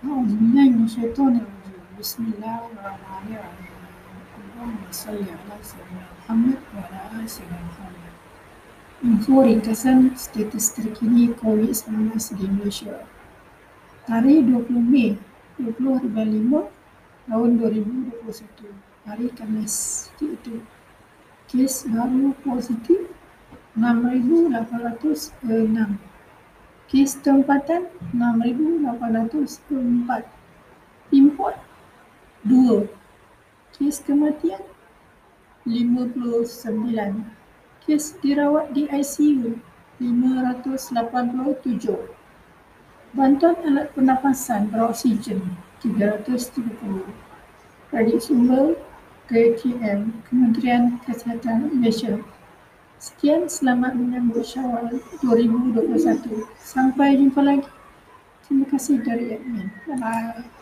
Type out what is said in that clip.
Auzubillahiminasyaitonirrajim. Bismillahirrahmanirrahim. Allahumma salli ala sayyidina Muhammad wa ala ali sayyidina Muhammad. Ringkasan status terkini COVID-19 di Malaysia. Tarikh 20 Mei 20.5 tahun 2021 hari Khamis iaitu kes baru positif 6,806 Kes tempatan 6,804 Import 2 Kes kematian 59 Kes dirawat di ICU 587 Bantuan alat pernafasan beroksigen 330 Kredit sumber KKM Kementerian Kesihatan Malaysia Sekian selamat menyambut Syawal 2021 Sampai jumpa lagi. Terima kasih dari admin. Bye bye